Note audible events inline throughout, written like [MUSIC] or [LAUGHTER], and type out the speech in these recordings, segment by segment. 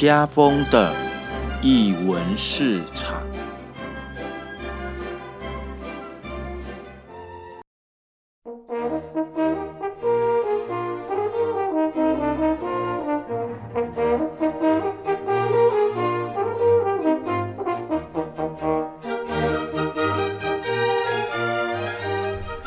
家风的译文市场。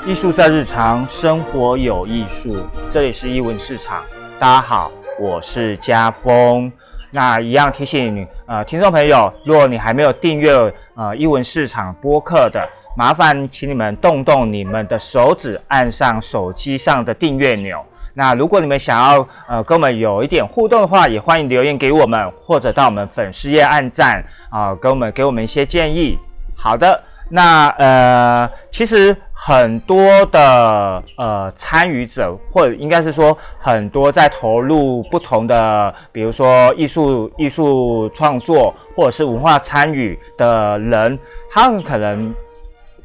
艺术在日常生活有艺术，这里是艺文市场。大家好，我是家风。那一样提醒你，呃，听众朋友，如果你还没有订阅呃艺文市场播客的，麻烦请你们动动你们的手指，按上手机上的订阅钮。那如果你们想要呃跟我们有一点互动的话，也欢迎留言给我们，或者到我们粉丝页按赞啊，给我们给我们一些建议。好的。那呃，其实很多的呃参与者，或者应该是说很多在投入不同的，比如说艺术艺术创作或者是文化参与的人，他们可能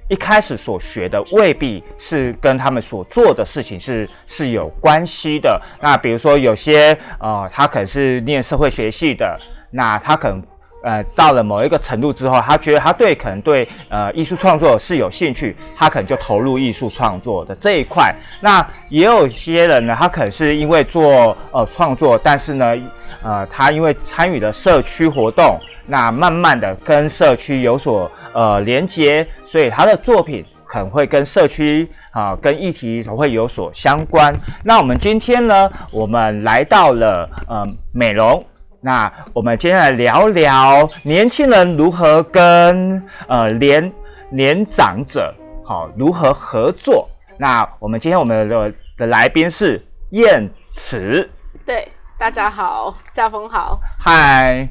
一开始所学的未必是跟他们所做的事情是是有关系的。那比如说有些呃，他可能是念社会学系的，那他可能。呃，到了某一个程度之后，他觉得他对可能对呃艺术创作是有兴趣，他可能就投入艺术创作的这一块。那也有些人呢，他可能是因为做呃创作，但是呢，呃，他因为参与了社区活动，那慢慢的跟社区有所呃连接，所以他的作品可能会跟社区啊跟议题都会有所相关。那我们今天呢，我们来到了呃美容。那我们接下来聊聊年轻人如何跟呃年年长者好如何合作。那我们今天我们的的来宾是燕慈，对，大家好，家峰好，嗨，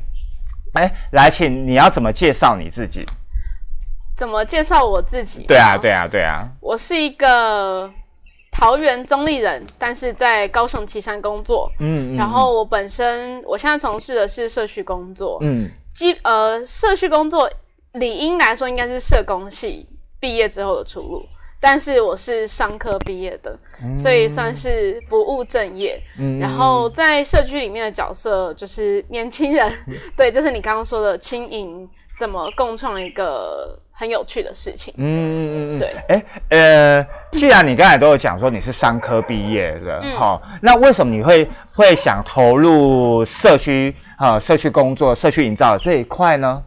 哎，来，请你要怎么介绍你自己？怎么介绍我自己？对啊，对啊，对啊，我是一个。桃园中立人，但是在高雄旗山工作。嗯，然后我本身我现在从事的是社区工作。嗯，基呃社区工作理应来说应该是社工系毕业之后的出路，但是我是商科毕业的，所以算是不务正业。嗯，然后在社区里面的角色就是年轻人，[LAUGHS] 对，就是你刚刚说的轻盈，怎么共创一个。很有趣的事情。嗯嗯嗯对。哎，呃，既然你刚才都有讲说你是商科毕业的，好，那为什么你会会想投入社区啊、社区工作、社区营造这一块呢？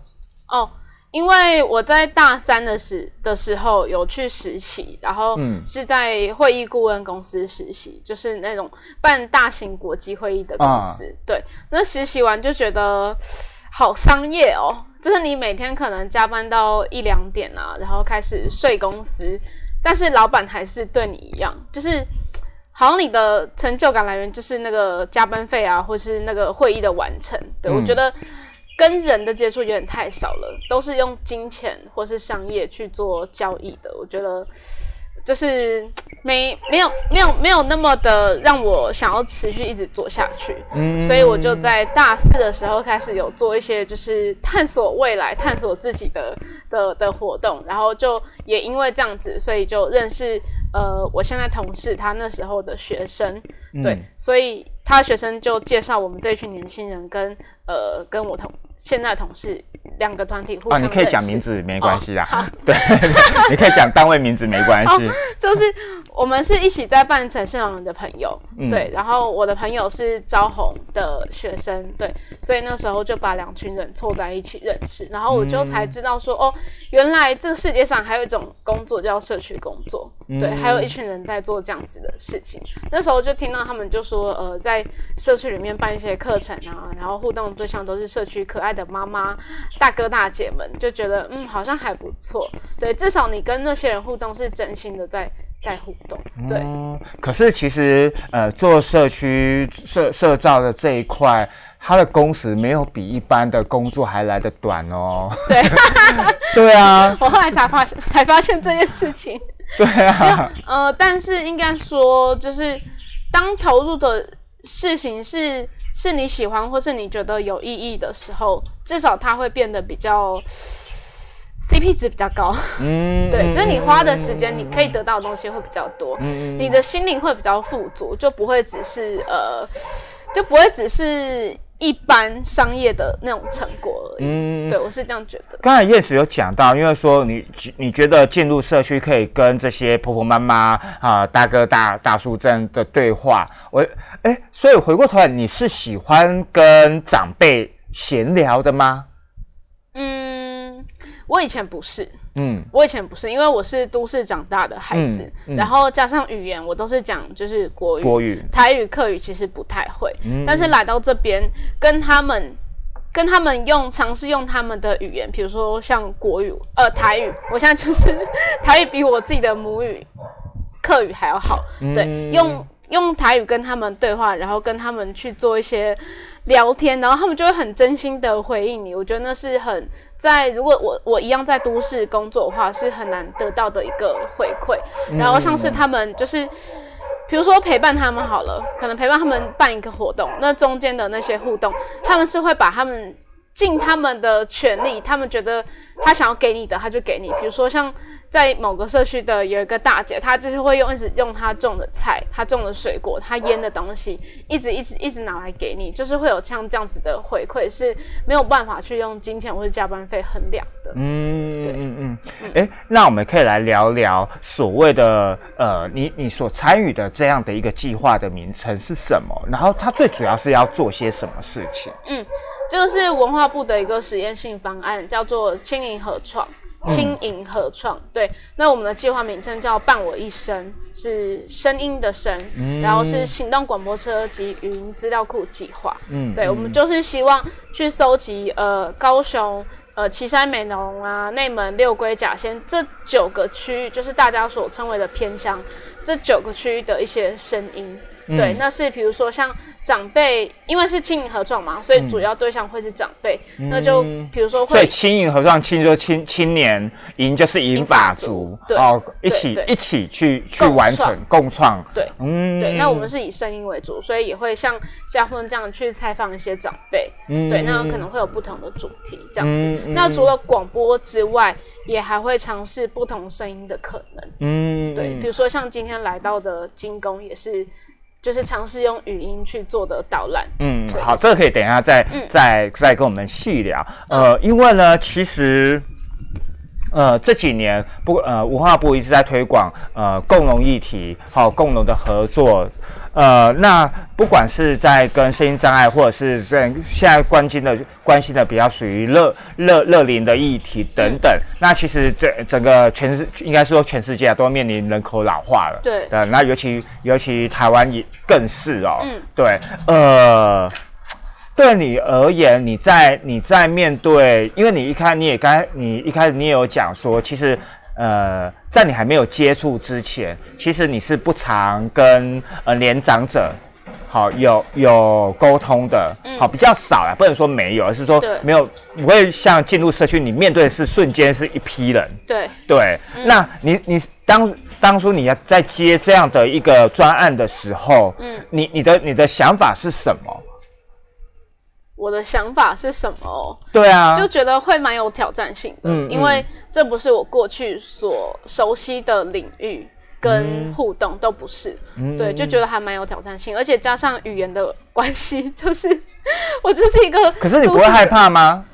哦，因为我在大三的时的时候有去实习，然后是在会议顾问公司实习，就是那种办大型国际会议的公司。对，那实习完就觉得好商业哦。就是你每天可能加班到一两点啊，然后开始睡公司，但是老板还是对你一样，就是好像你的成就感来源就是那个加班费啊，或是那个会议的完成。对我觉得跟人的接触有点太少了，都是用金钱或是商业去做交易的。我觉得。就是没没有没有没有那么的让我想要持续一直做下去，嗯，所以我就在大四的时候开始有做一些就是探索未来、探索自己的的的活动，然后就也因为这样子，所以就认识呃我现在同事他那时候的学生，对，所以他的学生就介绍我们这群年轻人跟呃跟我同现在同事。两个团体互相啊，你可以讲名字没关系啦。[LAUGHS] 对，你可以讲单位名字没关系。就是我们是一起在办城市狼人的朋友，对。然后我的朋友是招红的学生，对。所以那时候就把两群人凑在一起认识，然后我就才知道说，哦，原来这个世界上还有一种工作叫社区工作，对，还有一群人在做这样子的事情。那时候就听到他们就说，呃，在社区里面办一些课程啊，然后互动对象都是社区可爱的妈妈大。哥大姐们就觉得，嗯，好像还不错。对，至少你跟那些人互动是真心的，在在互动。对。可是其实，呃，做社区社社造的这一块，它的工时没有比一般的工作还来得短哦。对。[LAUGHS] 对啊。[LAUGHS] 我后来才发现，才发现这件事情。[LAUGHS] 对啊。呃，但是应该说，就是当投入的事情是。是你喜欢或是你觉得有意义的时候，至少它会变得比较 CP 值比较高。嗯，[LAUGHS] 对，就是你花的时间，你可以得到的东西会比较多。嗯你的心灵会比较富足，就不会只是呃，就不会只是一般商业的那种成果而已。嗯，对我是这样觉得。刚才燕子有讲到，因为说你你觉得进入社区可以跟这些婆婆妈妈啊、大哥大大叔这样的对话，我哎，所以回过头来，你是喜欢跟长辈闲聊的吗？嗯，我以前不是。嗯，我以前不是，因为我是都市长大的孩子，然后加上语言，我都是讲就是国语、国语、台语、客语，其实不太会。但是来到这边，跟他们跟他们用尝试用他们的语言，比如说像国语、呃台语，我现在就是 [LAUGHS] 台语比我自己的母语客语还要好。对，用用台语跟他们对话，然后跟他们去做一些。聊天，然后他们就会很真心的回应你。我觉得那是很在，如果我我一样在都市工作的话，是很难得到的一个回馈。然后像是他们就是，比如说陪伴他们好了，可能陪伴他们办一个活动，那中间的那些互动，他们是会把他们。尽他们的全力，他们觉得他想要给你的，他就给你。比如说，像在某个社区的有一个大姐，她就是会用一直用她种的菜、她种的水果、她腌的东西，一直一直一直拿来给你，就是会有像这样子的回馈，是没有办法去用金钱或者加班费衡量的。嗯，对，嗯嗯。哎，那我们可以来聊聊所谓的呃，你你所参与的这样的一个计划的名称是什么？然后它最主要是要做些什么事情？嗯。这个是文化部的一个实验性方案，叫做“轻盈合创”。轻盈合创，对。那我们的计划名称叫“伴我一生”，是声音的声，然后是行动广播车及语音资料库计划。嗯，对，我们就是希望去收集呃高雄、呃旗山、美浓啊、内门、六龟、甲仙这九个区域，就是大家所称为的偏乡这九个区域的一些声音。对，那是比如说像长辈，因为是轻盈合创嘛，所以主要对象会是长辈。那就比如说，所以轻盈合创，轻就青青年，银就是银法族，哦，一起一起去去完成共创。对，嗯，对。那我们是以声音为主，所以也会像家峰这样去采访一些长辈。对，那可能会有不同的主题这样子。那除了广播之外，也还会尝试不同声音的可能。嗯，对，比如说像今天来到的金工也是。就是尝试用语音去做的导览。嗯，好，这个可以等一下再再再跟我们细聊。呃，因为呢，其实呃这几年不呃文化部一直在推广呃共融议题，好共融的合作。呃，那不管是在跟声音障碍，或者是在现在关心的关心的比较属于乐乐乐龄的议题等等，那其实这整个全世应该说全世界都面临人口老化了。对，呃，那尤其尤其台湾也更是哦。嗯，对，呃，对你而言，你在你在面对，因为你一开你也刚你一开始你也有讲说，其实。呃，在你还没有接触之前，其实你是不常跟呃年长者好有有沟通的，好比较少啦，不能说没有，而是说没有不会像进入社区，你面对的是瞬间是一批人，对。对。那你你当当初你要在接这样的一个专案的时候，嗯，你你的你的想法是什么？我的想法是什么？对啊，就觉得会蛮有挑战性的，因为这不是我过去所熟悉的领域，跟互动都不是。对，就觉得还蛮有挑战性，而且加上语言的关系，[LAUGHS] 就是我就是一个。可是你不会害怕吗？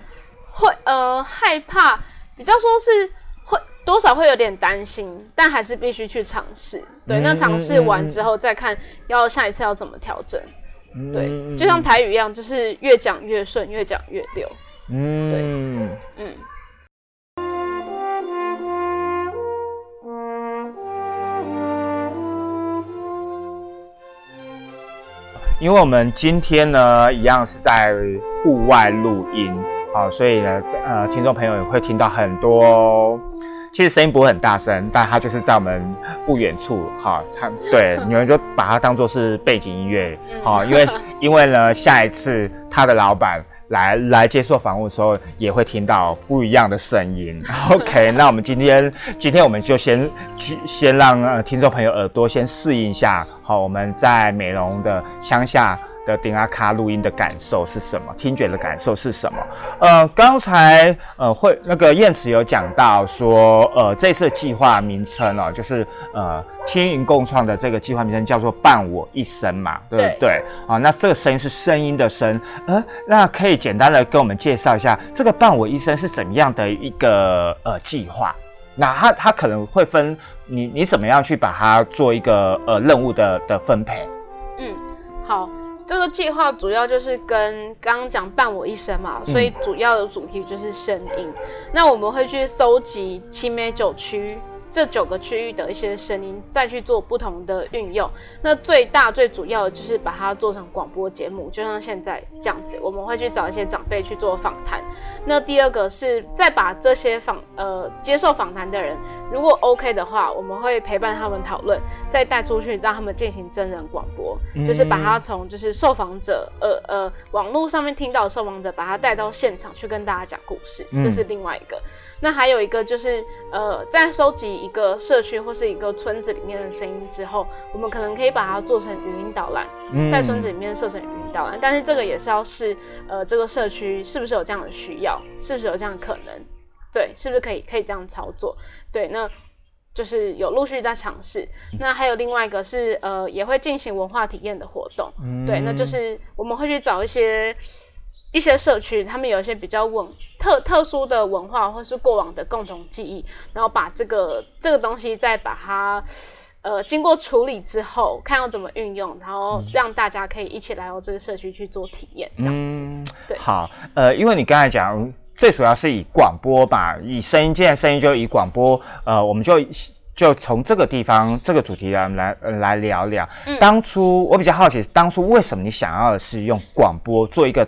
会，呃，害怕，比较说是会多少会有点担心，但还是必须去尝试。对，那尝试完之后再看，要下一次要怎么调整。对，就像台语一样，就是越讲越顺，越讲越溜。嗯，对，嗯。因为我们今天呢，一样是在户外录音，啊，所以呢，呃，听众朋友也会听到很多。其实声音不会很大声，但它就是在我们不远处，哈，它对，你们就把它当做是背景音乐，好，因为因为呢，下一次他的老板来来接受访问的时候，也会听到不一样的声音。[LAUGHS] OK，那我们今天今天我们就先先让呃听众朋友耳朵先适应一下，好，我们在美容的乡下的顶阿卡录音的感受是什么？听觉的感受是什么？呃，刚才呃会那个燕慈有讲到说，呃，这次计划名称哦，就是呃青云共创的这个计划名称叫做“伴我一生”嘛，对不对？啊，那这个声音是声音的声，呃，那可以简单的跟我们介绍一下这个“伴我一生”是怎么样的一个呃计划？那它它可能会分你你怎么样去把它做一个呃任务的的分配？嗯，好，这个计划主要就是跟刚刚讲伴我一生嘛，所以主要的主题就是声音。那我们会去搜集青梅九区。这九个区域的一些声音，再去做不同的运用。那最大最主要的就是把它做成广播节目，就像现在这样子。我们会去找一些长辈去做访谈。那第二个是再把这些访呃接受访谈的人，如果 OK 的话，我们会陪伴他们讨论，再带出去让他们进行真人广播，就是把他从就是受访者呃呃网络上面听到的受访者，把他带到现场去跟大家讲故事，这是另外一个。那还有一个就是，呃，在收集一个社区或是一个村子里面的声音之后，我们可能可以把它做成语音导览，在村子里面设成语音导览。但是这个也是要是，呃，这个社区是不是有这样的需要，是不是有这样的可能？对，是不是可以可以这样操作？对，那就是有陆续在尝试。那还有另外一个是，呃，也会进行文化体验的活动。对，那就是我们会去找一些。一些社区，他们有一些比较稳特特殊的文化，或是过往的共同记忆，然后把这个这个东西再把它呃经过处理之后，看要怎么运用，然后让大家可以一起来到这个社区去做体验，这样子。对，好，呃，因为你刚才讲，最主要是以广播吧，以声音，既然声音就以广播，呃，我们就就从这个地方这个主题来来来聊聊。当初我比较好奇，当初为什么你想要的是用广播做一个？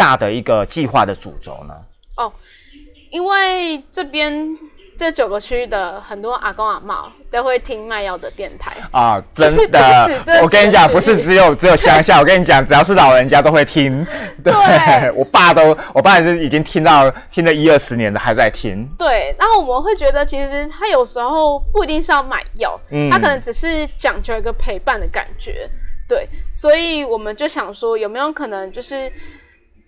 大的一个计划的主轴呢？哦，因为这边这九个区域的很多阿公阿妈都会听卖药的电台啊，真的。我跟你讲，不是只有只有乡下，我跟你讲，只要是老人家都会听。[LAUGHS] 对，[LAUGHS] 我爸都，我爸是已经听到听了一二十年的，还在听。对，然后我们会觉得，其实他有时候不一定是要买药，嗯他可能只是讲究一个陪伴的感觉。对，所以我们就想说，有没有可能就是。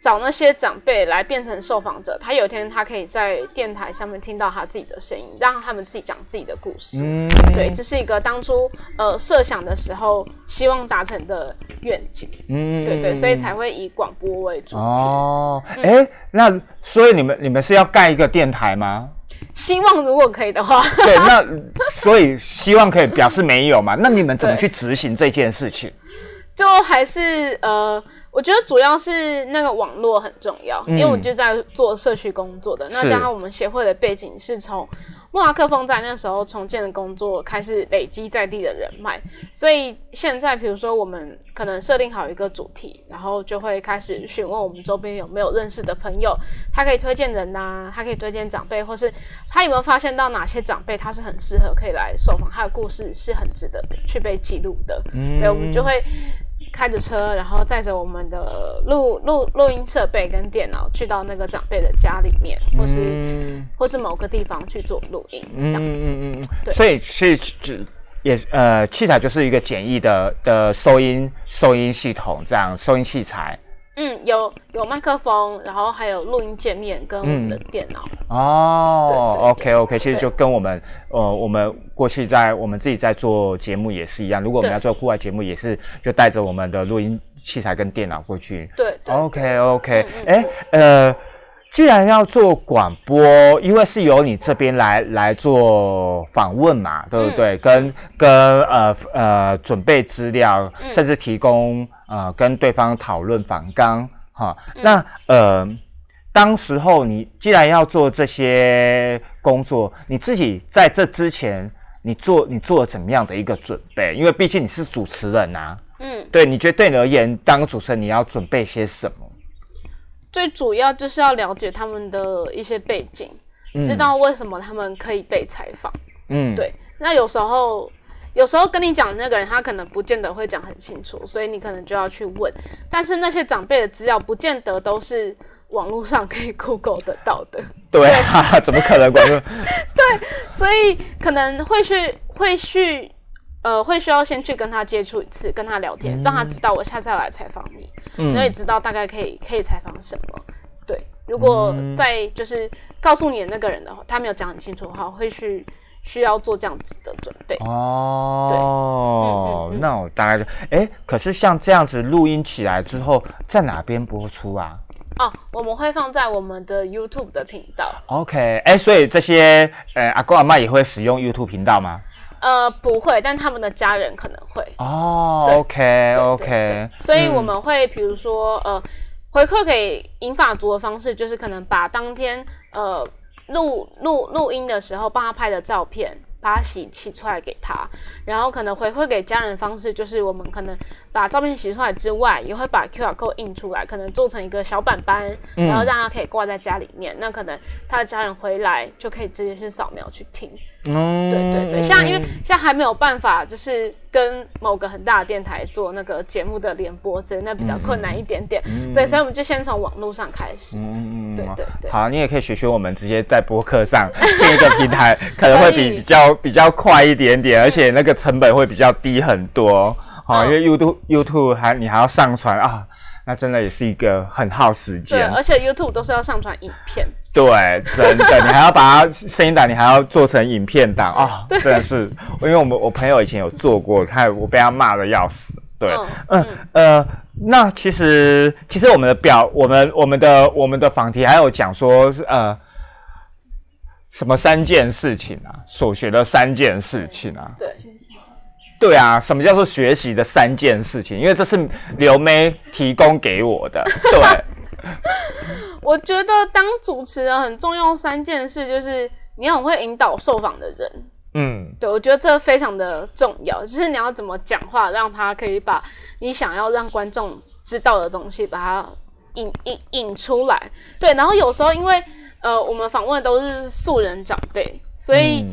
找那些长辈来变成受访者，他有一天他可以在电台上面听到他自己的声音，让他们自己讲自己的故事。嗯，对，这是一个当初呃设想的时候希望达成的愿景。嗯，对对，所以才会以广播为主题。哦，哎，那所以你们你们是要盖一个电台吗？希望如果可以的话。对，那所以希望可以表示没有嘛？那你们怎么去执行这件事情？就还是呃。我觉得主要是那个网络很重要，因为我就在做社区工作的。那加上我们协会的背景是从莫拉克风在那时候重建的工作开始累积在地的人脉，所以现在比如说我们可能设定好一个主题，然后就会开始询问我们周边有没有认识的朋友，他可以推荐人呐，他可以推荐长辈，或是他有没有发现到哪些长辈他是很适合可以来受访，他的故事是很值得去被记录的。对，我们就会。开着车，然后载着我们的录录录音设备跟电脑，去到那个长辈的家里面，或是或是某个地方去做录音，这样子。对，所以是指也呃，器材就是一个简易的的收音收音系统，这样收音器材。嗯，有有麦克风，然后还有录音界面跟我们的电脑。哦，OK OK，其实就跟我们呃，我们过去在我们自己在做节目也是一样。如果我们要做户外节目，也是就带着我们的录音器材跟电脑过去。对，OK OK，哎呃，既然要做广播，因为是由你这边来来做访问嘛，对不对？跟跟呃呃准备资料，甚至提供。啊，跟对方讨论反纲哈，那呃，当时候你既然要做这些工作，你自己在这之前，你做你做了怎么样的一个准备？因为毕竟你是主持人呐，嗯，对，你觉得对你而言，当主持人你要准备些什么？最主要就是要了解他们的一些背景，知道为什么他们可以被采访，嗯，对，那有时候。有时候跟你讲的那个人，他可能不见得会讲很清楚，所以你可能就要去问。但是那些长辈的资料，不见得都是网络上可以 [LAUGHS] Google 得到的。对啊，[LAUGHS] 怎么可能？[LAUGHS] 对，所以可能会去会去呃，会需要先去跟他接触一次，跟他聊天，让他知道我下次要来采访你，嗯，那也知道大概可以可以采访什么。对，如果在就是告诉你的那个人的话，他没有讲很清楚的话，会去需要做这样子的准备。哦，对，那我大概就，哎，可是像这样子录音起来之后，在哪边播出啊？哦，我们会放在我们的 YouTube 的频道。OK，哎，所以这些呃阿公阿妈也会使用 YouTube 频道吗？呃，不会，但他们的家人可能会。哦，OK，OK。所以我们会比如说呃，回馈给银发族的方式，就是可能把当天呃录录录音的时候帮他拍的照片。把它洗洗出来给他，然后可能回馈给家人的方式就是我们可能把照片洗出来之外，也会把 QR code 印出来，可能做成一个小板板，然后让他可以挂在家里面。那可能他的家人回来就可以直接去扫描去听。嗯，对对对，像因为现在还没有办法，就是跟某个很大的电台做那个节目的联播，真的比较困难一点点。对，所以我们就先从网络上开始。嗯嗯，对对对。好，你也可以学学我们，直接在播客上建一个平台，可能会比比较比较快一点点，而且那个成本会比较低很多。好，因为 YouTube YouTube 还你还要上传啊，那真的也是一个很耗时间。对，而且 YouTube 都是要上传影片。对，真的，你还要把它声音档，你还要做成影片档啊！真的是，因为我们我朋友以前有做过，他我被他骂的要死。对，嗯呃，那其实其实我们的表，我们我们的我们的访题还有讲说，呃，什么三件事情啊？所学的三件事情啊？对，对啊，什么叫做学习的三件事情？因为这是刘妹提供给我的，对。[LAUGHS] 我觉得当主持人很重要三件事，就是你很会引导受访的人。嗯，对，我觉得这非常的重要，就是你要怎么讲话，让他可以把你想要让观众知道的东西，把它引引引出来。对，然后有时候因为呃，我们访问都是素人长辈，所以。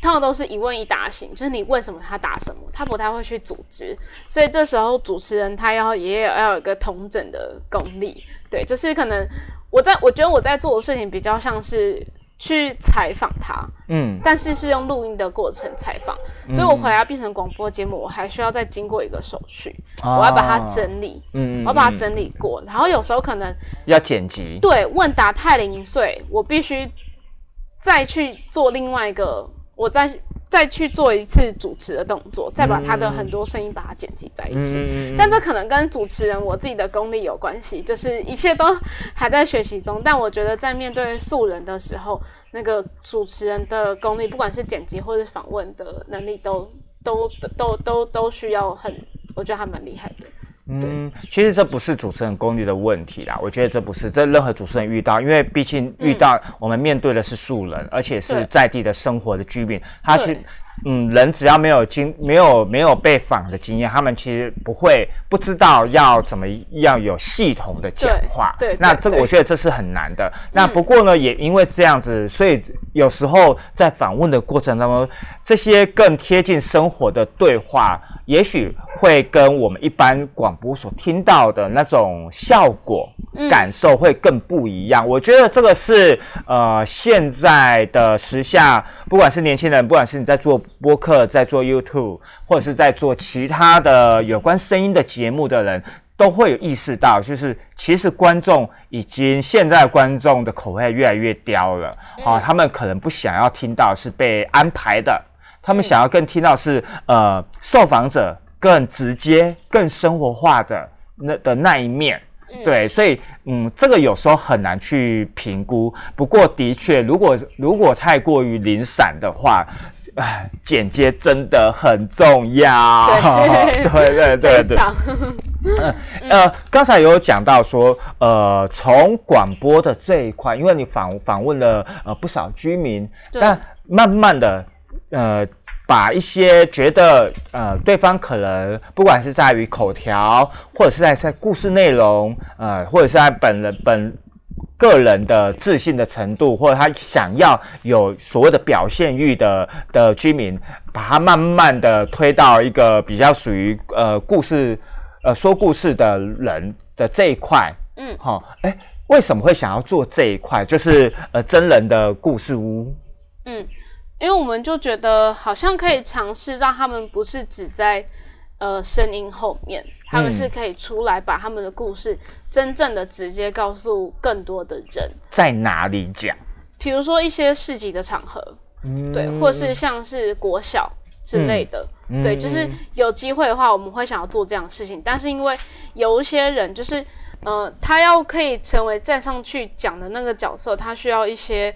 通常都是一问一答型，就是你问什么他答什么，他不太会去组织，所以这时候主持人他要也有要有一个同整的功力，对，就是可能我在我觉得我在做的事情比较像是去采访他，嗯，但是是用录音的过程采访，所以我回来要变成广播节目，我还需要再经过一个手续，我要把它整理，嗯，我要把它整理过，然后有时候可能要剪辑，对，问答太零碎，我必须再去做另外一个。我再再去做一次主持的动作，再把他的很多声音把它剪辑在一起。但这可能跟主持人我自己的功力有关系，就是一切都还在学习中。但我觉得在面对素人的时候，那个主持人的功力，不管是剪辑或者访问的能力，都都都都都需要很，我觉得还蛮厉害的。嗯，其实这不是主持人功力的问题啦，我觉得这不是，这任何主持人遇到，因为毕竟遇到我们面对的是素人，而且是在地的生活的居民，他其实，嗯，人只要没有经没有没有被访的经验，他们其实不会不知道要怎么样有系统的讲话，对，那这个我觉得这是很难的。那不过呢，也因为这样子，所以有时候在访问的过程当中，这些更贴近生活的对话。也许会跟我们一般广播所听到的那种效果感受会更不一样。我觉得这个是呃现在的时下，不管是年轻人，不管是你在做播客、在做 YouTube，或者是在做其他的有关声音的节目的人，都会有意识到，就是其实观众已经现在观众的口味越来越刁了啊，他们可能不想要听到是被安排的。他们想要更听到是呃受访者更直接、更生活化的那的那一面，对，所以嗯，这个有时候很难去评估。不过的确，如果如果太过于零散的话，哎，剪接真的很重要。对对对 [LAUGHS] 对。嗯呃，刚才有讲到说，呃，从广播的这一块，因为你访访问了呃不少居民，但慢慢的。呃，把一些觉得呃，对方可能不管是在于口条，或者是在在故事内容，呃，或者是在本人本个人的自信的程度，或者他想要有所谓的表现欲的的居民，把他慢慢的推到一个比较属于呃故事呃说故事的人的这一块，嗯，好，哎，为什么会想要做这一块？就是呃真人的故事屋，嗯。因为我们就觉得好像可以尝试让他们不是只在呃声音后面，他们是可以出来把他们的故事真正的直接告诉更多的人。在哪里讲？比如说一些市集的场合，对，或是像是国小之类的，对，就是有机会的话，我们会想要做这样的事情。但是因为有一些人，就是呃，他要可以成为站上去讲的那个角色，他需要一些。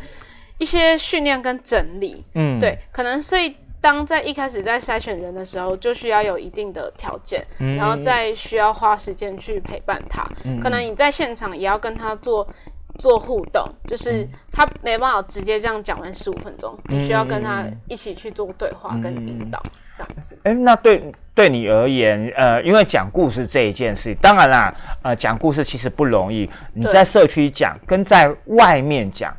一些训练跟整理，嗯，对，可能所以当在一开始在筛选人的时候，就需要有一定的条件，然后再需要花时间去陪伴他。可能你在现场也要跟他做做互动，就是他没办法直接这样讲完十五分钟，你需要跟他一起去做对话跟引导，这样子。哎，那对对你而言，呃，因为讲故事这一件事，当然啦，呃，讲故事其实不容易。你在社区讲，跟在外面讲。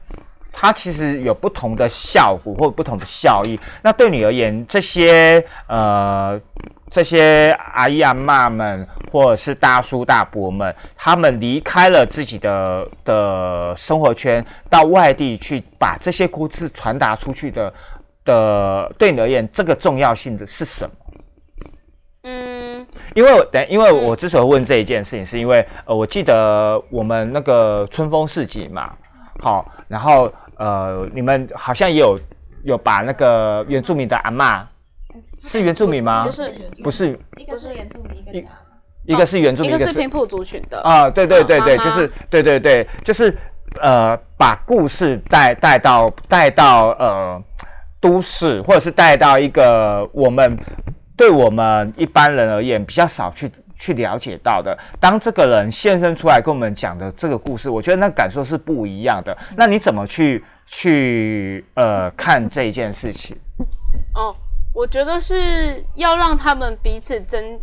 它其实有不同的效果或不同的效益。那对你而言，这些呃这些阿姨阿妈们，或者是大叔大伯们，他们离开了自己的的生活圈，到外地去把这些故事传达出去的的，对你而言，这个重要性的是什么？嗯，因为等，因为我之所以问这一件事情，是因为呃，我记得我们那个春风市集嘛，好，然后。呃，你们好像也有有把那个原住民的阿妈，是原住民吗？不是，不是，一个是原住民，一个一个是原住民，一个是平埔族群的啊。对对对对，就是对对对，就是呃，把故事带带到带到呃都市，或者是带到一个我们对我们一般人而言比较少去。去了解到的，当这个人现身出来跟我们讲的这个故事，我觉得那感受是不一样的。那你怎么去去呃看这件事情？哦，我觉得是要让他们彼此增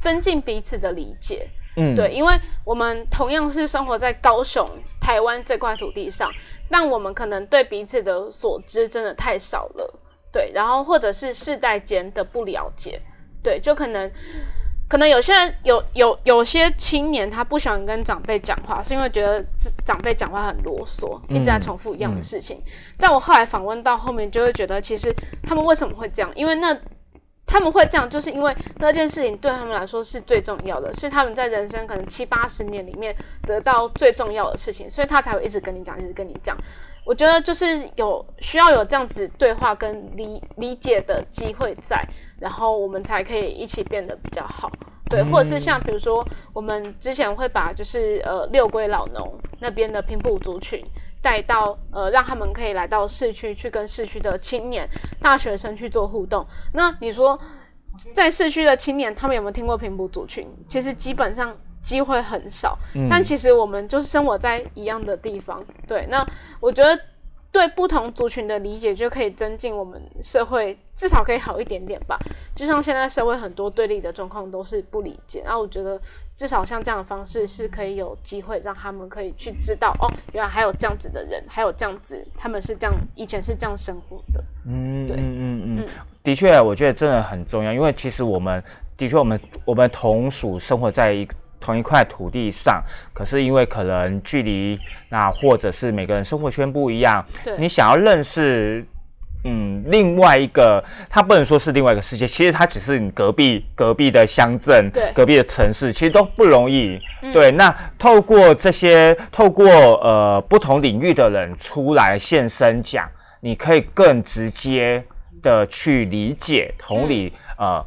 增进彼此的理解。嗯，对，因为我们同样是生活在高雄、台湾这块土地上，但我们可能对彼此的所知真的太少了。对，然后或者是世代间的不了解，对，就可能。可能有些人有有有些青年，他不喜欢跟长辈讲话，是因为觉得长辈讲话很啰嗦，一直在重复一样的事情。但我后来访问到后面，就会觉得其实他们为什么会这样？因为那他们会这样，就是因为那件事情对他们来说是最重要的，是他们在人生可能七八十年里面得到最重要的事情，所以他才会一直跟你讲，一直跟你讲。我觉得就是有需要有这样子对话跟理理解的机会在，然后我们才可以一起变得比较好，对，或者是像比如说我们之前会把就是呃六龟老农那边的平埔族群带到呃让他们可以来到市区去跟市区的青年大学生去做互动。那你说在市区的青年他们有没有听过平埔族群？其实基本上。机会很少，但其实我们就是生活在一样的地方。对，那我觉得对不同族群的理解就可以增进我们社会，至少可以好一点点吧。就像现在社会很多对立的状况都是不理解，然后我觉得至少像这样的方式是可以有机会让他们可以去知道，哦，原来还有这样子的人，还有这样子，他们是这样以前是这样生活的。嗯，对，嗯嗯嗯，的确，我觉得真的很重要，因为其实我们的确，我们我们同属生活在一个。同一块土地上，可是因为可能距离，那或者是每个人生活圈不一样，对，你想要认识，嗯，另外一个，它不能说是另外一个世界，其实它只是你隔壁隔壁的乡镇，对，隔壁的城市，其实都不容易，对。那透过这些，透过呃不同领域的人出来现身讲，你可以更直接的去理解同理，呃。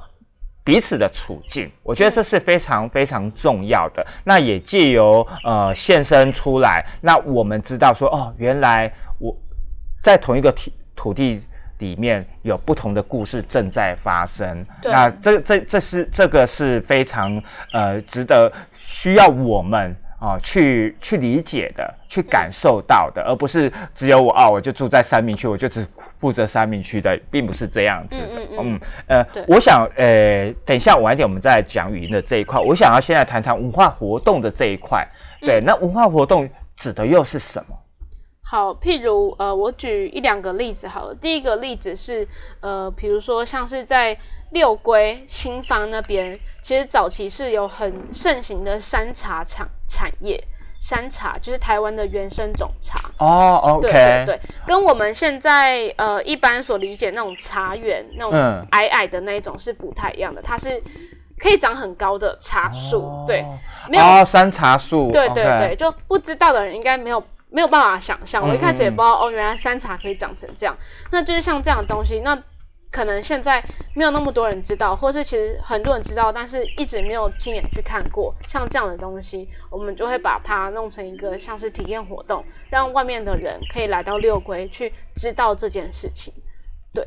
彼此的处境，我觉得这是非常非常重要的。那也借由呃现身出来，那我们知道说哦，原来我在同一个土土地里面有不同的故事正在发生。那这这这是这个是非常呃值得需要我们。哦，去去理解的，去感受到的，而不是只有我哦，我就住在三明区，我就只负责三明区的，并不是这样子的。嗯呃，我想呃，等一下晚一点我们再讲语音的这一块，我想要现在谈谈文化活动的这一块。对，那文化活动指的又是什么？好，譬如呃，我举一两个例子好了。第一个例子是呃，比如说像是在六龟新方那边，其实早期是有很盛行的山茶产产业，山茶，就是台湾的原生种茶。哦，OK，对对对，跟我们现在呃一般所理解那种茶园那种矮矮的那一种是不太一样的，它是可以长很高的茶树。对，没有山茶树。对对对，就不知道的人应该没有没有办法想象。我一开始也不知道哦，原来山茶可以长成这样。那就是像这样的东西，那。可能现在没有那么多人知道，或是其实很多人知道，但是一直没有亲眼去看过。像这样的东西，我们就会把它弄成一个像是体验活动，让外面的人可以来到六龟去知道这件事情。对。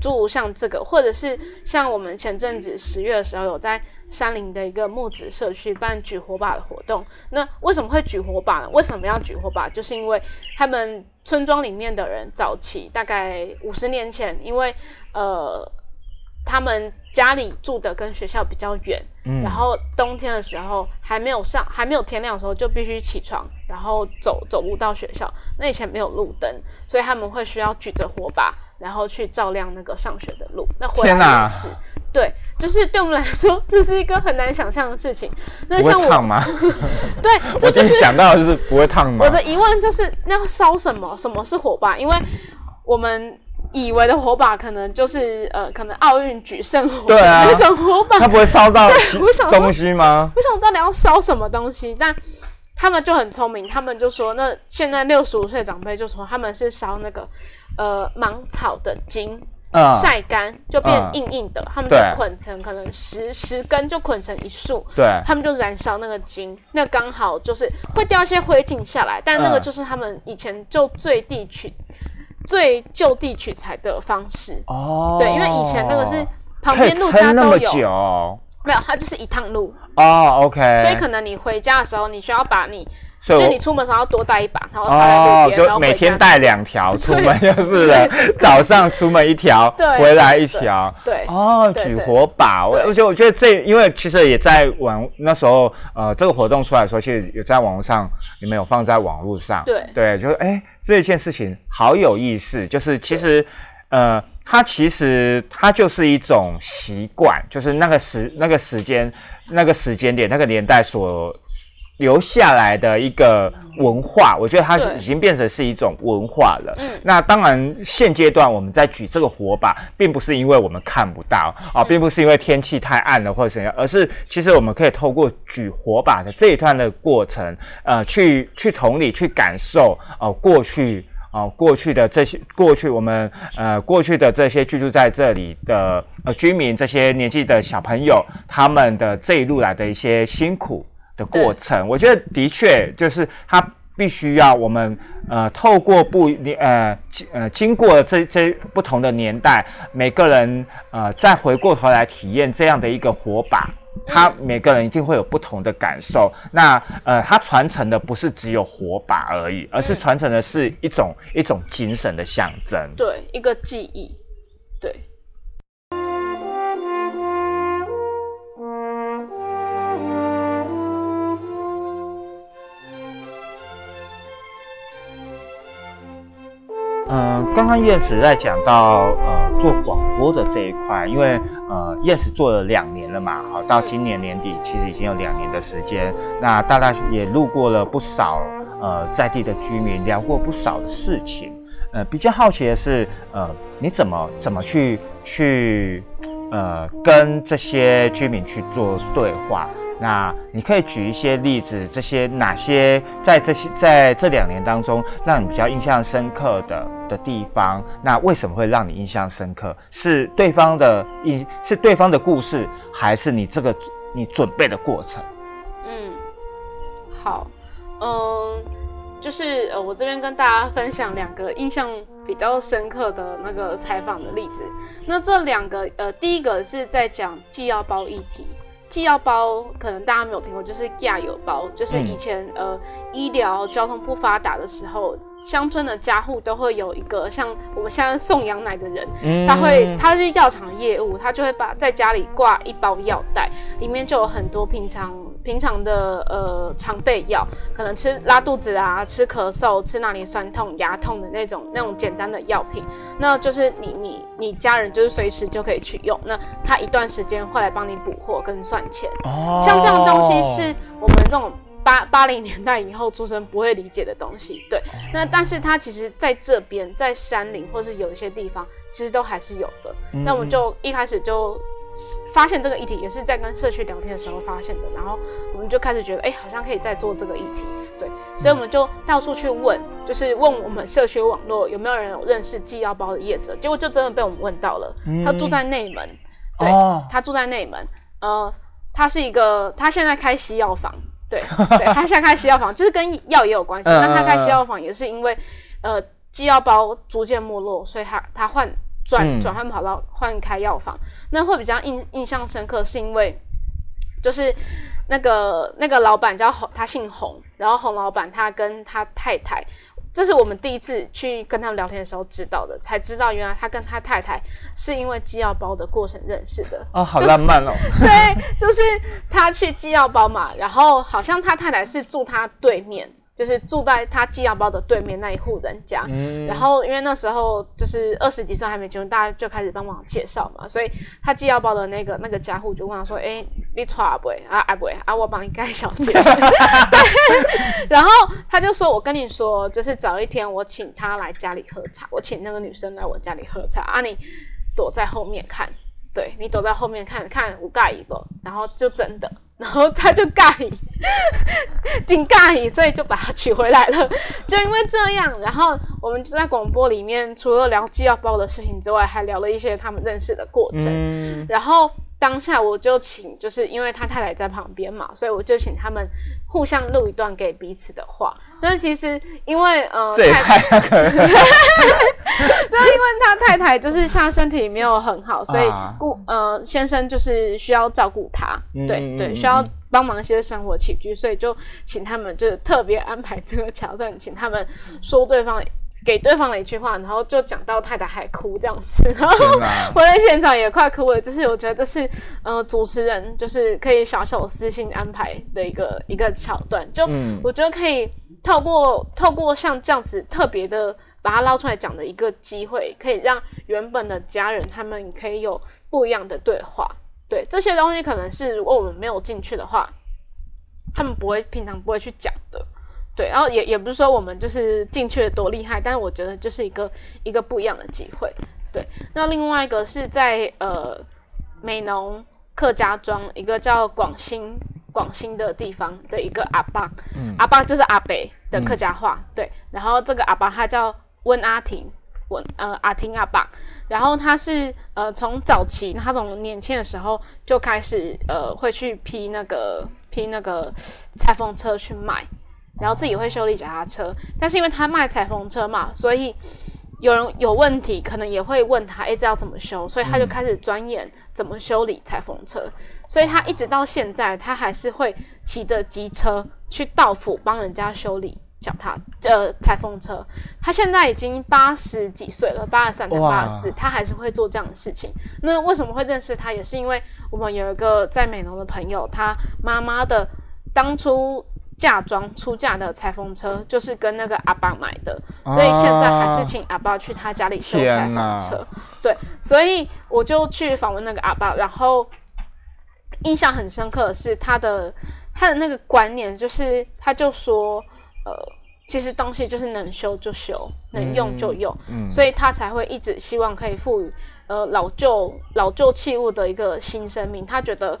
诸如像这个，或者是像我们前阵子十月的时候，有在山林的一个木子社区办举火把的活动。那为什么会举火把呢？为什么要举火把？就是因为他们村庄里面的人早期大概五十年前，因为呃他们家里住的跟学校比较远，然后冬天的时候还没有上还没有天亮的时候，就必须起床，然后走走路到学校。那以前没有路灯，所以他们会需要举着火把。然后去照亮那个上学的路，那回来也是，对，就是对我们来说，[LAUGHS] 这是一个很难想象的事情。那像我吗？[LAUGHS] 对，[LAUGHS] 这就是想到就是不会烫吗？我的疑问就是，那要烧什么？什么是火把？因为我们以为的火把可能就是呃，可能奥运举圣火对啊那种火把，它不会烧到东西吗？我想到底要烧什么东西？但他们就很聪明，他们就说，那现在六十五岁长辈就说他们是烧那个。呃，芒草的茎晒干就变硬硬的，他们就捆成可能十十根就捆成一束，对，他们就燃烧那个茎，那刚好就是会掉一些灰烬下来，但那个就是他们以前就最地取最就地取材的方式哦，对，因为以前那个是旁边路家都有，没有，它就是一趟路。哦，OK，所以可能你回家的时候，你需要把你。所以你出门时候要多带一把，然后插在路边，然后每天带两条出门 [LAUGHS] 就是了。早上出门一条，回来一条。对哦，举火把，而且我觉得这，因为其实也在网那时候，呃，这个活动出来的时候，其实有在网络上，你们有放在网络上。对对，就是哎，这件事情好有意思，就是其实，呃，它其实它就是一种习惯，就是那个时那个时间那个时间点那个年代所。留下来的一个文化，我觉得它已经变成是一种文化了。嗯，那当然，现阶段我们在举这个火把，并不是因为我们看不到啊，并不是因为天气太暗了或者怎样，而是其实我们可以透过举火把的这一段的过程，呃，去去同理、去感受哦，过去哦，过去的这些过去我们呃过去的这些居住在这里的呃居民，这些年纪的小朋友，他们的这一路来的一些辛苦。的过程，我觉得的确就是他必须要我们呃透过不呃呃经过这这不同的年代，每个人呃再回过头来体验这样的一个火把，他每个人一定会有不同的感受。那呃，他传承的不是只有火把而已，而是传承的是一种一种精神的象征，对，一个记忆，对。嗯，刚刚燕子在讲到呃做广播的这一块，因为呃燕子做了两年了嘛，好到今年年底其实已经有两年的时间。那大家也路过了不少呃在地的居民，聊过不少的事情。呃，比较好奇的是，呃，你怎么怎么去去呃跟这些居民去做对话？那你可以举一些例子，这些哪些在这些在这两年当中让你比较印象深刻的的地方？那为什么会让你印象深刻？是对方的印，是对方的故事，还是你这个你准备的过程？嗯，好，嗯，就是呃，我这边跟大家分享两个印象比较深刻的那个采访的例子。那这两个呃，第一个是在讲寄药包议题。寄药包可能大家没有听过，就是架油包，就是以前呃医疗交通不发达的时候。乡村的家户都会有一个像我们现在送羊奶的人，他会他是药厂业务，他就会把在家里挂一包药袋，里面就有很多平常平常的呃常备药，可能吃拉肚子啊，吃咳嗽，吃哪里酸痛、牙痛的那种那种简单的药品，那就是你你你家人就是随时就可以去用，那他一段时间会来帮你补货跟算钱，像这样东西是我们这种。八八零年代以后出生不会理解的东西。对，那但是它其实在这边，在山林或是有一些地方，其实都还是有的。那我们就一开始就。发现这个议题也是在跟社区聊天的时候发现的，然后我们就开始觉得，哎，好像可以再做这个议题，对，所以我们就到处去问，就是问我们社区网络有没有人有认识寄药包的业者，结果就真的被我们问到了，他住在内门，对，他住在内门，呃，他是一个，他现在开西药房，对，对他现在开西药房，就是跟药也有关系，那他开西药房也是因为，呃，机药包逐渐没落，所以他他换。转转换跑道换开药房，那会比较印印象深刻，是因为就是那个那个老板叫洪，他姓洪，然后洪老板他跟他太太，这是我们第一次去跟他们聊天的时候知道的，才知道原来他跟他太太是因为寄药包的过程认识的。哦，好浪漫哦。[LAUGHS] 对，就是他去寄药包嘛，然后好像他太太是住他对面。就是住在他寄药包的对面那一户人家，然后因为那时候就是二十几岁还没结婚，大家就开始帮忙介绍嘛，所以他寄药包的那个那个家户就问他说：“哎，你娶不？啊啊不？啊我帮你盖小姐。[LAUGHS] ”然后他就说：“我跟你说，就是早一天我请他来家里喝茶，我请那个女生来我家里喝茶啊，你躲在后面看，对你躲在后面看看我盖一个，然后就真的。”然后他就尬，[LAUGHS] 挺尬，所以就把他娶回来了。[LAUGHS] 就因为这样，然后我们就在广播里面，除了聊寄药包的事情之外，还聊了一些他们认识的过程。然后。当下我就请，就是因为他太太在旁边嘛，所以我就请他们互相录一段给彼此的话。但其实因为呃，太太，[LAUGHS] 那因为他太太就是现在身体没有很好，所以顾呃先生就是需要照顾他，对对，需要帮忙一些生活起居，所以就请他们就是特别安排这个桥段，请他们说对方。给对方的一句话，然后就讲到太太还哭这样子，然后 [LAUGHS] 我在现场也快哭了。就是我觉得这是呃主持人就是可以小小私心安排的一个一个桥段，就我觉得可以透过透过像这样子特别的把它捞出来讲的一个机会，可以让原本的家人他们可以有不一样的对话。对这些东西，可能是如果我们没有进去的话，他们不会平常不会去讲的。对，然后也也不是说我们就是进去了多厉害，但是我觉得就是一个一个不一样的机会。对，那另外一个是在呃美农客家庄一个叫广兴广兴的地方的一个阿爸，阿爸就是阿北的客家话。对，然后这个阿爸他叫温阿婷，温呃阿婷阿爸，然后他是呃从早期他从年轻的时候就开始呃会去批那个批那个裁缝车去卖。然后自己会修理脚踏车，但是因为他卖裁缝车嘛，所以有人有问题，可能也会问他，哎，这要怎么修？所以他就开始钻研怎么修理裁缝车。所以他一直到现在，他还是会骑着机车去到府帮人家修理脚踏呃裁缝车。他现在已经八十几岁了，八十三到八十四，他还是会做这样的事情。那为什么会认识他？也是因为我们有一个在美农的朋友，他妈妈的当初。嫁妆出嫁的裁缝车就是跟那个阿爸买的，所以现在还是请阿爸去他家里修裁缝车。对，所以我就去访问那个阿爸，然后印象很深刻的是他的他的那个观念，就是他就说，呃，其实东西就是能修就修，能用就用，所以他才会一直希望可以赋予呃老旧老旧器物的一个新生命。他觉得。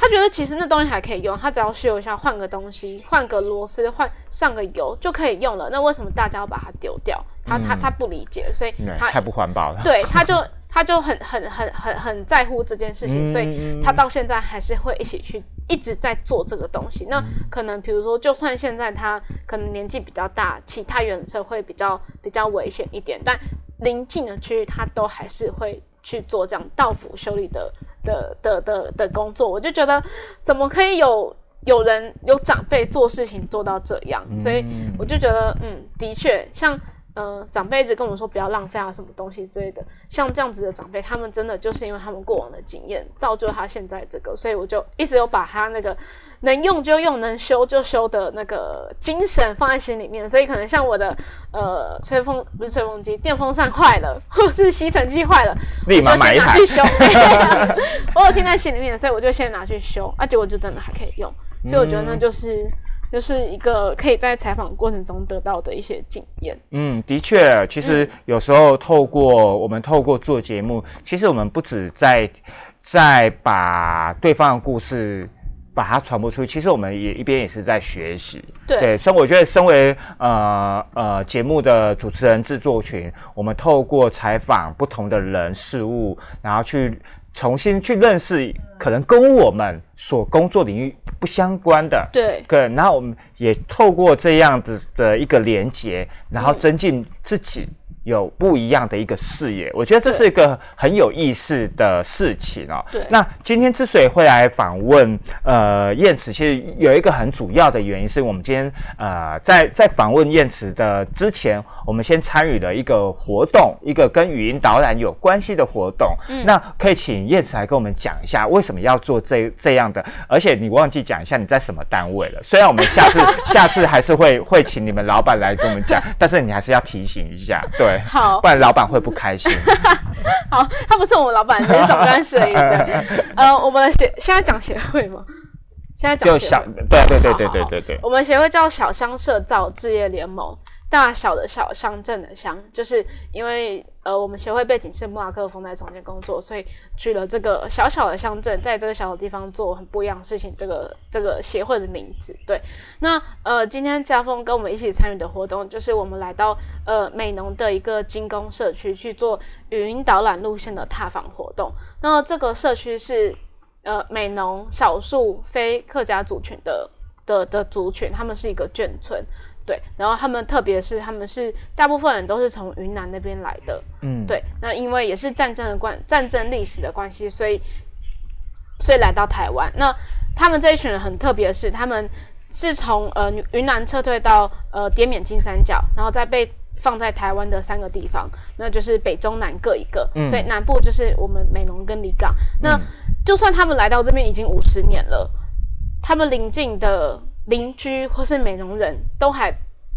他觉得其实那东西还可以用，他只要修一下，换个东西，换个螺丝，换上个油就可以用了。那为什么大家要把它丢掉？他他他不理解，所以他太不环保了。对，他就 [LAUGHS] 他就很很很很很在乎这件事情，所以他到现在还是会一起去一直在做这个东西。那可能比如说，就算现在他可能年纪比较大，骑太远的车会比较比较危险一点，但临近的区域他都还是会去做这样到府修理的。的的的的工作，我就觉得怎么可以有有人有长辈做事情做到这样，所以我就觉得，嗯，的确像。嗯，长辈一直跟我们说不要浪费啊，什么东西之类的。像这样子的长辈，他们真的就是因为他们过往的经验，造就他现在这个。所以我就一直有把他那个能用就用，能修就修的那个精神放在心里面。所以可能像我的呃吹风不是吹风机，电风扇坏了，[LAUGHS] 或者是吸尘器坏了，[LAUGHS] 立马买一台去修。我有听在心里面，所 [LAUGHS] 以我就先拿去修，啊，结果就真的还可以用。所以我觉得那就是就是一个可以在采访过程中得到的一些经验。嗯，的确，其实有时候透过我们透过做节目，其实我们不止在在把对方的故事。把它传播出去，其实我们也一边也是在学习。对，身我觉得身为呃呃节目的主持人、制作群，我们透过采访不同的人事物，然后去重新去认识可能跟我们所工作领域不相关的。对，对，然后我们也透过这样子的一个连接，然后增进自己。有不一样的一个视野，我觉得这是一个很有意思的事情哦。对，那今天之所以会来访问呃燕慈，其实有一个很主要的原因，是我们今天呃在在访问燕慈的之前，我们先参与了一个活动，一个跟语音导览有关系的活动。嗯，那可以请燕慈来跟我们讲一下为什么要做这这样的，而且你忘记讲一下你在什么单位了。虽然我们下次 [LAUGHS] 下次还是会会请你们老板来跟我们讲，但是你还是要提醒一下，对。好，不然老板会不开心。[LAUGHS] 好，他不是我们老板，是总干事而已。[LAUGHS] 呃，我们协现在讲协会吗？现在讲小，对对对对对对对。我们协会叫小乡社造置业联盟。大小的小乡镇的乡，就是因为呃，我们协会背景是布拉克风在中间工作，所以取了这个小小的乡镇，在这个小的地方做很不一样的事情。这个这个协会的名字，对。那呃，今天家峰跟我们一起参与的活动，就是我们来到呃美农的一个精工社区去做语音导览路线的踏访活动。那这个社区是呃美农少数非客家族群的的的族群，他们是一个眷村。对，然后他们特别是他们是大部分人都是从云南那边来的，嗯，对，那因为也是战争的关战争历史的关系，所以所以来到台湾。那他们这一群人很特别的是，他们是从呃云南撤退到呃滇缅金三角，然后再被放在台湾的三个地方，那就是北中南各一个，所以南部就是我们美浓跟离港。那就算他们来到这边已经五十年了，他们邻近的。邻居或是美容人都还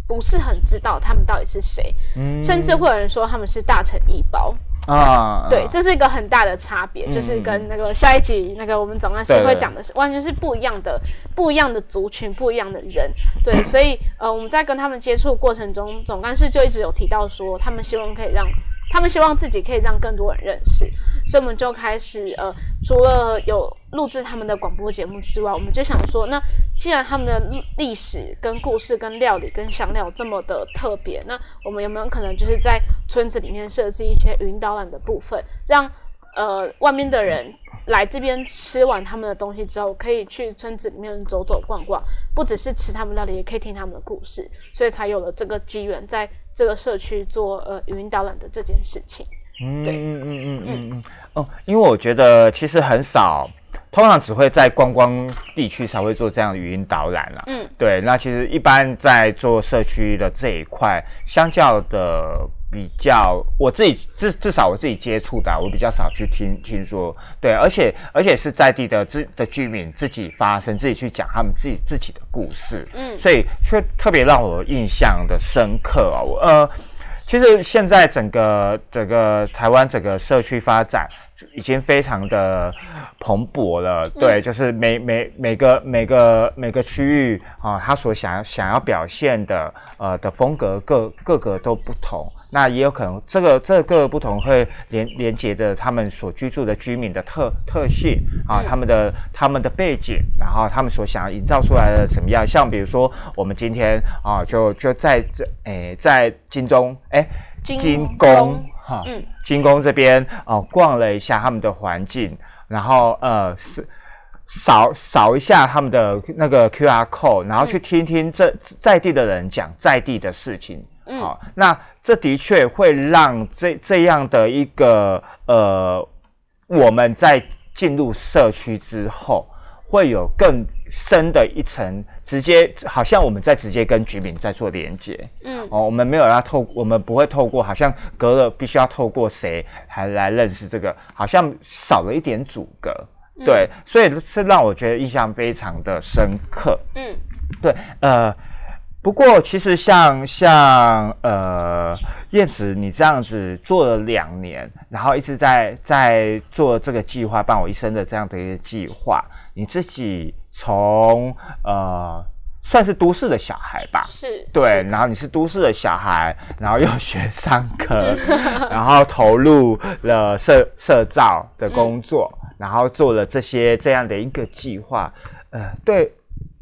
不是很知道他们到底是谁，甚至会有人说他们是大臣一包啊。对，这是一个很大的差别，就是跟那个下一集那个我们总干事会讲的是完全是不一样的，不一样的族群，不一样的人。对，[LAUGHS] 所以呃，我们在跟他们接触过程中，总干事就一直有提到说，他们希望可以让。他们希望自己可以让更多人认识，所以我们就开始呃，除了有录制他们的广播节目之外，我们就想说，那既然他们的历史跟故事跟料理跟香料这么的特别，那我们有没有可能就是在村子里面设置一些云导览的部分，让呃外面的人来这边吃完他们的东西之后，可以去村子里面走走逛逛，不只是吃他们料理，也可以听他们的故事，所以才有了这个机缘在。这个社区做呃语音导览的这件事情，嗯对，嗯嗯嗯嗯嗯。哦，因为我觉得其实很少，通常只会在观光地区才会做这样的语音导览啦。嗯，对，那其实一般在做社区的这一块，相较的比较，我自己至至少我自己接触的，我比较少去听听说，对，而且而且是在地的自的居民自己发声，自己去讲他们自己自己的故事，嗯，所以却特别让我印象的深刻啊，我呃。其实现在整个整个台湾整个社区发展已经非常的蓬勃了，对，就是每每每个每个每个区域啊，他所想要想要表现的呃的风格各各个都不同。那也有可能，这个这个不同会连连接着他们所居住的居民的特特性啊，他们的他们的背景，然后他们所想要营造出来的什么样？像比如说，我们今天啊，就就在这诶，在金钟诶，金宫哈，嗯，金宫这边啊，逛了一下他们的环境，然后呃是扫扫一下他们的那个 Q R code，然后去听听这在地的人讲在地的事情。好，那这的确会让这这样的一个呃，我们在进入社区之后，会有更深的一层，直接好像我们在直接跟居民在做连接。嗯，哦，我们没有要透，我们不会透过好像隔了必须要透过谁还来认识这个，好像少了一点阻隔。对，所以是让我觉得印象非常的深刻。嗯，对，呃。不过，其实像像呃燕子，你这样子做了两年，然后一直在在做这个计划，伴我一生的这样的一个计划，你自己从呃算是都市的小孩吧，是对，然后你是都市的小孩，然后又学商科，[LAUGHS] 然后投入了社社造的工作，然后做了这些这样的一个计划，呃，对，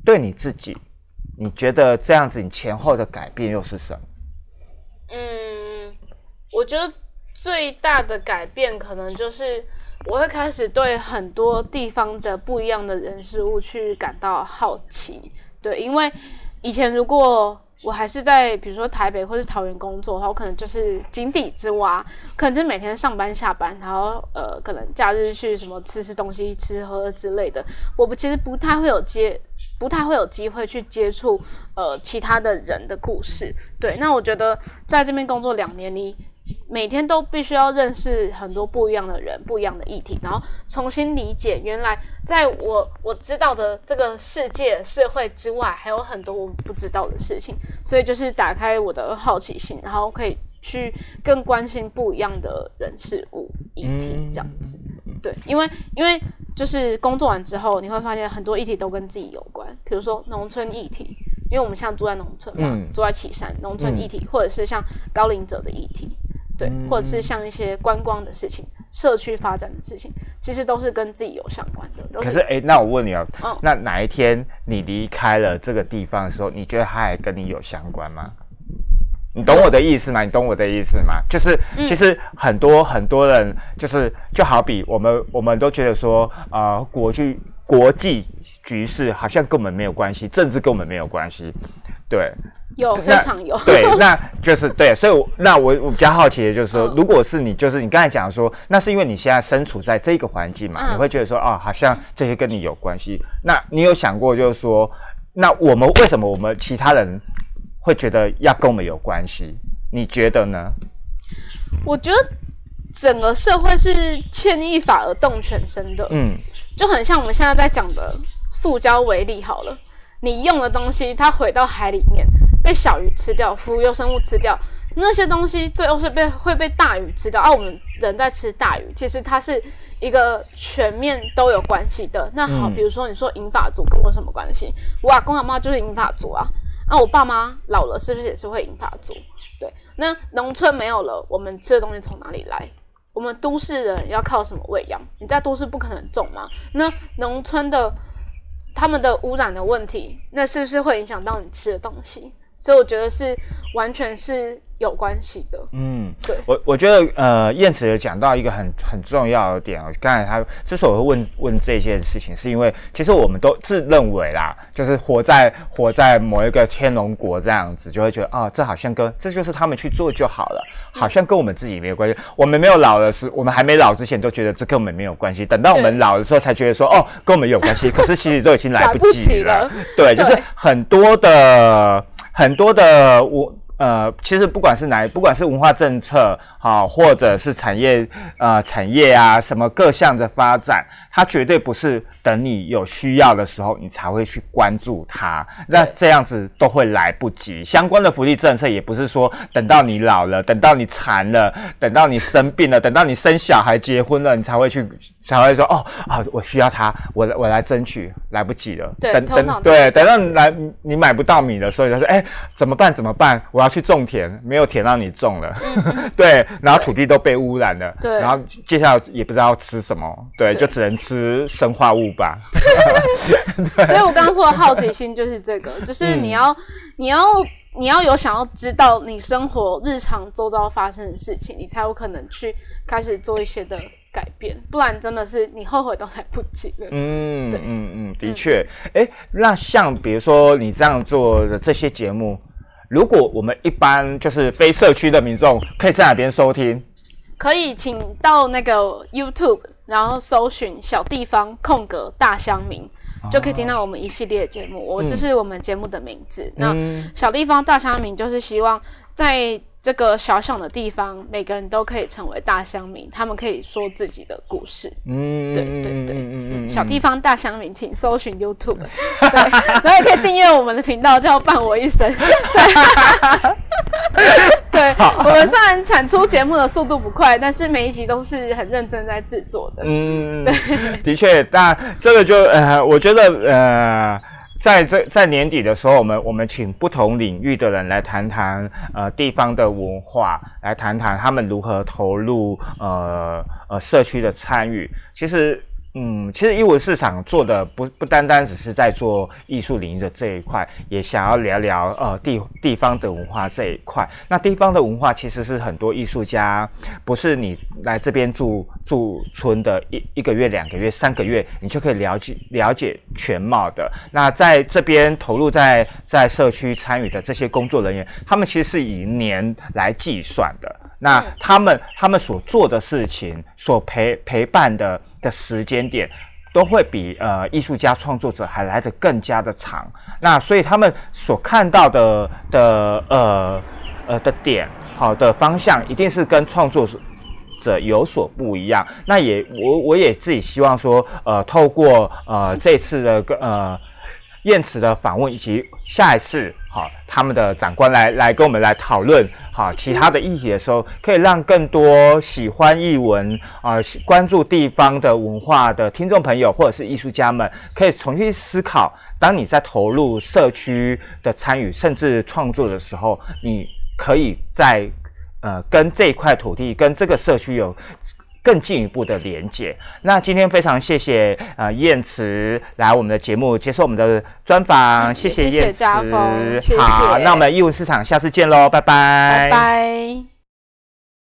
对你自己，你觉得这样子你前后的改变又是什么？嗯，我觉得最大的改变可能就是我会开始对很多地方的不一样的人事物去感到好奇。对，因为以前如果我还是在比如说台北或是桃园工作的话，我可能就是井底之蛙，可能就每天上班下班，然后呃，可能假日去什么吃吃东西、吃喝之类的。我不其实不太会有接，不太会有机会去接触呃其他的人的故事。对，那我觉得在这边工作两年你。每天都必须要认识很多不一样的人、不一样的议题，然后重新理解原来在我我知道的这个世界、社会之外，还有很多我不知道的事情。所以就是打开我的好奇心，然后可以去更关心不一样的人事物议题这样子。对，因为因为就是工作完之后，你会发现很多议题都跟自己有关，比如说农村议题，因为我们现在住在农村嘛，住在岐山，农村议题，或者是像高龄者的议题。对，或者是像一些观光的事情、社区发展的事情，其实都是跟自己有相关的。可是，哎，那我问你哦，那哪一天你离开了这个地方的时候，你觉得它还跟你有相关吗？你懂我的意思吗？你懂我的意思吗？就是，其实很多很多人，就是就好比我们，我们都觉得说，呃，国际国际局势好像跟我们没有关系，政治跟我们没有关系，对。有非常有，对，[LAUGHS] 那就是对，所以那我我比较好奇的就是说，如果是你，就是你刚才讲说，那是因为你现在身处在这个环境嘛，你会觉得说，哦，好像这些跟你有关系。那你有想过，就是说，那我们为什么我们其他人会觉得要跟我们有关系？你觉得呢？我觉得整个社会是牵一发而动全身的，嗯，就很像我们现在在讲的塑胶为例好了，你用的东西它回到海里面。被小鱼吃掉，浮游生物吃掉，那些东西最后是被会被大鱼吃掉。而我们人在吃大鱼，其实它是一个全面都有关系的。那好，比如说你说银发族跟我什么关系？我阿公阿妈就是银发族啊。那我爸妈老了是不是也是会引发族？对。那农村没有了，我们吃的东西从哪里来？我们都市人要靠什么喂养？你在都市不可能种吗。那农村的他们的污染的问题，那是不是会影响到你吃的东西？所以我觉得是完全是。有关系的，嗯，对我我觉得呃，燕子有讲到一个很很重要的点哦。刚才他之所以会问问这件事情，是因为其实我们都自认为啦，就是活在活在某一个天龙国这样子，就会觉得啊，这好像跟这就是他们去做就好了，好像跟我们自己没有关系。我们没有老的时，我们还没老之前都觉得这跟我们没有关系，等到我们老的时候才觉得说哦，跟我们有关系。[LAUGHS] 可是其实都已经来不及了。对，就是很多的很多的我。呃，其实不管是哪，不管是文化政策，好，或者是产业，呃，产业啊，什么各项的发展，它绝对不是。等你有需要的时候，你才会去关注它。那这样子都会来不及。相关的福利政策也不是说等到你老了，等到你残了，等到你生病了，等到你生小孩、结婚了，你才会去，才会说哦啊，我需要它，我我来争取，来不及了。对，等等，对，等到你来你买不到米了，所以，他说哎，怎么办？怎么办？我要去种田，没有田让你种了。[LAUGHS] 对，然后土地都被污染了。对，然后接下来也不知道吃什么，对，就只能吃生化物。[LAUGHS] 吧，所以我刚刚说的好奇心就是这个，就是你要，你要，你要有想要知道你生活日常周遭发生的事情，你才有可能去开始做一些的改变，不然真的是你后悔都来不及了。嗯，对，嗯嗯，的确，哎，那像比如说你这样做的这些节目，如果我们一般就是非社区的民众，可以在哪边收听？可以，请到那个 YouTube，然后搜寻“小地方空格大乡民”，就可以听到我们一系列的节目。我这是我们节目的名字。那“小地方大乡民”就是希望在。这个小小的地方，每个人都可以成为大乡民，他们可以说自己的故事。嗯，对对对，嗯嗯小地方大乡民，请搜寻 YouTube，对，然后也可以订阅我们的频道，叫“伴我一生”。[LAUGHS] 对，我们虽然产出节目的速度不快，但是每一集都是很认真在制作的。嗯，对，的确，但这个就呃，我觉得呃。在这在年底的时候，我们我们请不同领域的人来谈谈呃地方的文化，来谈谈他们如何投入呃呃社区的参与。其实。嗯，其实艺文市场做的不不单单只是在做艺术领域的这一块，也想要聊聊呃地地方的文化这一块。那地方的文化其实是很多艺术家，不是你来这边住驻村的一一个月、两个月、三个月，你就可以了解了解全貌的。那在这边投入在在社区参与的这些工作人员，他们其实是以年来计算的。那他们他们所做的事情，所陪陪伴的的时间点，都会比呃艺术家创作者还来得更加的长。那所以他们所看到的的呃呃的点，好的方向，一定是跟创作者有所不一样。那也我我也自己希望说，呃，透过呃这次的呃燕池的访问，以及下一次好他们的长官来来跟我们来讨论。好，其他的议题的时候，可以让更多喜欢译文啊、关注地方的文化的听众朋友，或者是艺术家们，可以重新思考：当你在投入社区的参与，甚至创作的时候，你可以在呃跟这块土地、跟这个社区有。更进一步的连接。那今天非常谢谢呃燕慈来我们的节目接受我们的专访，谢谢燕慈。好，那我们义务市场下次见喽，拜拜。拜拜。